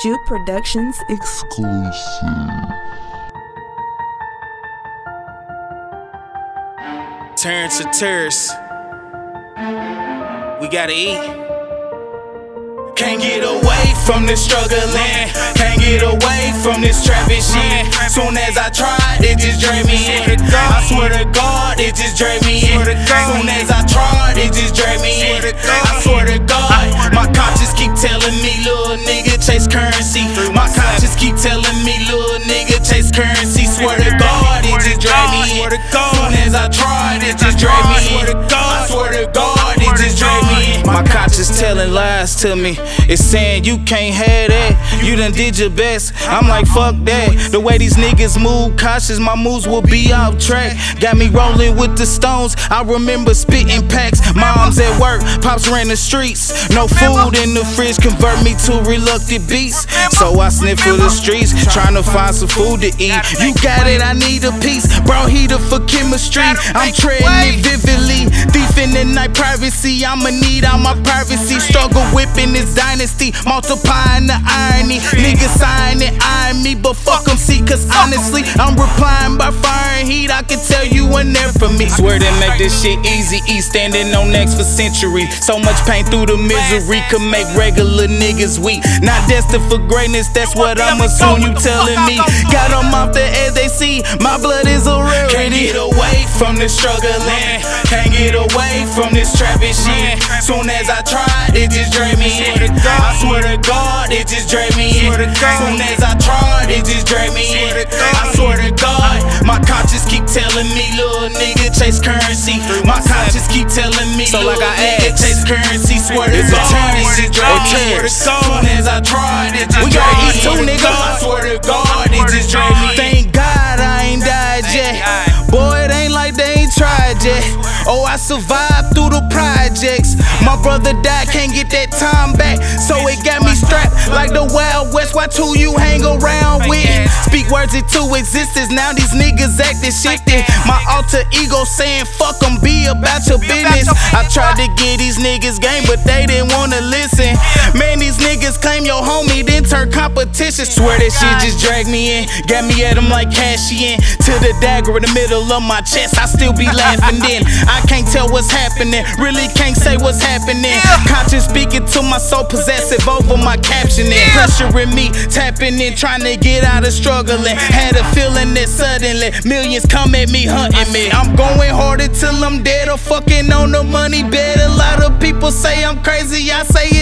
Juke Productions exclusive. Terrence to terrorists. We gotta eat. Can't get away from this struggling. Can't get away from this trapping shit. Soon as I tried, it just drained me in. I swear to God, it just drained me in. Soon as I tried, it just drained me in. Keep telling me, little nigga, chase currency. Swear to God, it just drained me in. Soon as I tried, it just drained me in. I swear to God, My conscience telling lies to me. It's saying you can't have that. You done did your best. I'm like, fuck that. The way these niggas move, cautious, my moves will be off track. Got me rolling with the stones. I remember spitting packs. Mom's at work, pops ran the streets. No food in the fridge, convert me to reluctant beast. So I sniff for the streets, trying to find some food to eat. You got it, I need a piece. Bro, heater for chemistry. I'm treading it vividly. Thief in the night privacy. I'ma need my privacy. Struggle whipping this dynasty. Multiplying the irony. Niggas sign it, iron me, but fuck them, see, cause honestly, I'm replying by fire and heat. I can tell you weren't there for me. Swear to make this shit easy, E standing on next for centuries. So much pain through the misery could make regular niggas weak. Not destined for greatness, that's what I'm assuming you telling me. Got them off the edge, they see my blood is a rarity. Can't get away from this struggling. Can't get away from this trapping shit. Soon as I tried, it just drained me in. I swear to God, it just drained me in. Soon as I tried, it just drained me in. I swear to God, my conscience keep telling me, little nigga, chase currency. My conscience keep telling me, So like I nigga, chase currency. Swear to God, Terrence it just or drained me in. Soon as I tried, it just We gotta drained eat me too, in. nigga. I swear to God, it just drained me survived through the projects. My brother died, can't get that time back. So it got me strapped like the Wild West. Why two you hang around with. Speak words into existence. Now these niggas acting shifted. My alter ego saying, fuck them, be about your business. I tried to get these niggas game, but they didn't wanna listen. Man, these niggas claim your homie, then turn competition. Swear that shit just dragged me in. Got me at them like Cashian. To the dagger in the middle of my chest, I still be laughing then. I can't tell what's happening, really can't say what's happening. Conscious speaking to my soul, possessive over my captioning. Pressuring me, tapping in, trying to get out of struggling. Had a feeling that suddenly millions come at me, hunting me. I'm going harder till I'm dead or fucking on the money bed. A lot of people say I'm crazy, I say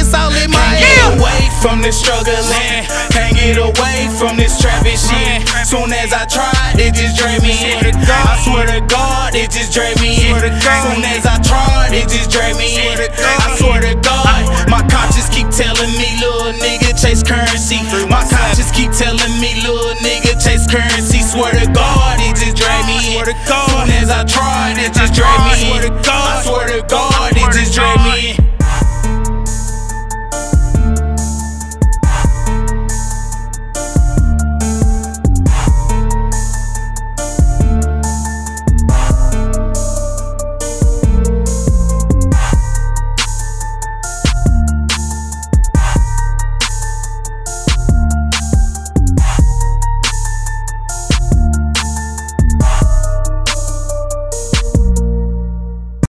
this struggling. Can't get away from this trapping shit. Soon as I tried, it just drained me in. I swear to God, it just drained me in. Soon as I tried, it just drained me in. I swear to God, my conscience keep telling me, little nigga, chase currency. My conscience keep telling me, little nigga, chase currency. Swear to God, it just drained me in. Soon as I tried, it just drained me in. I swear to God,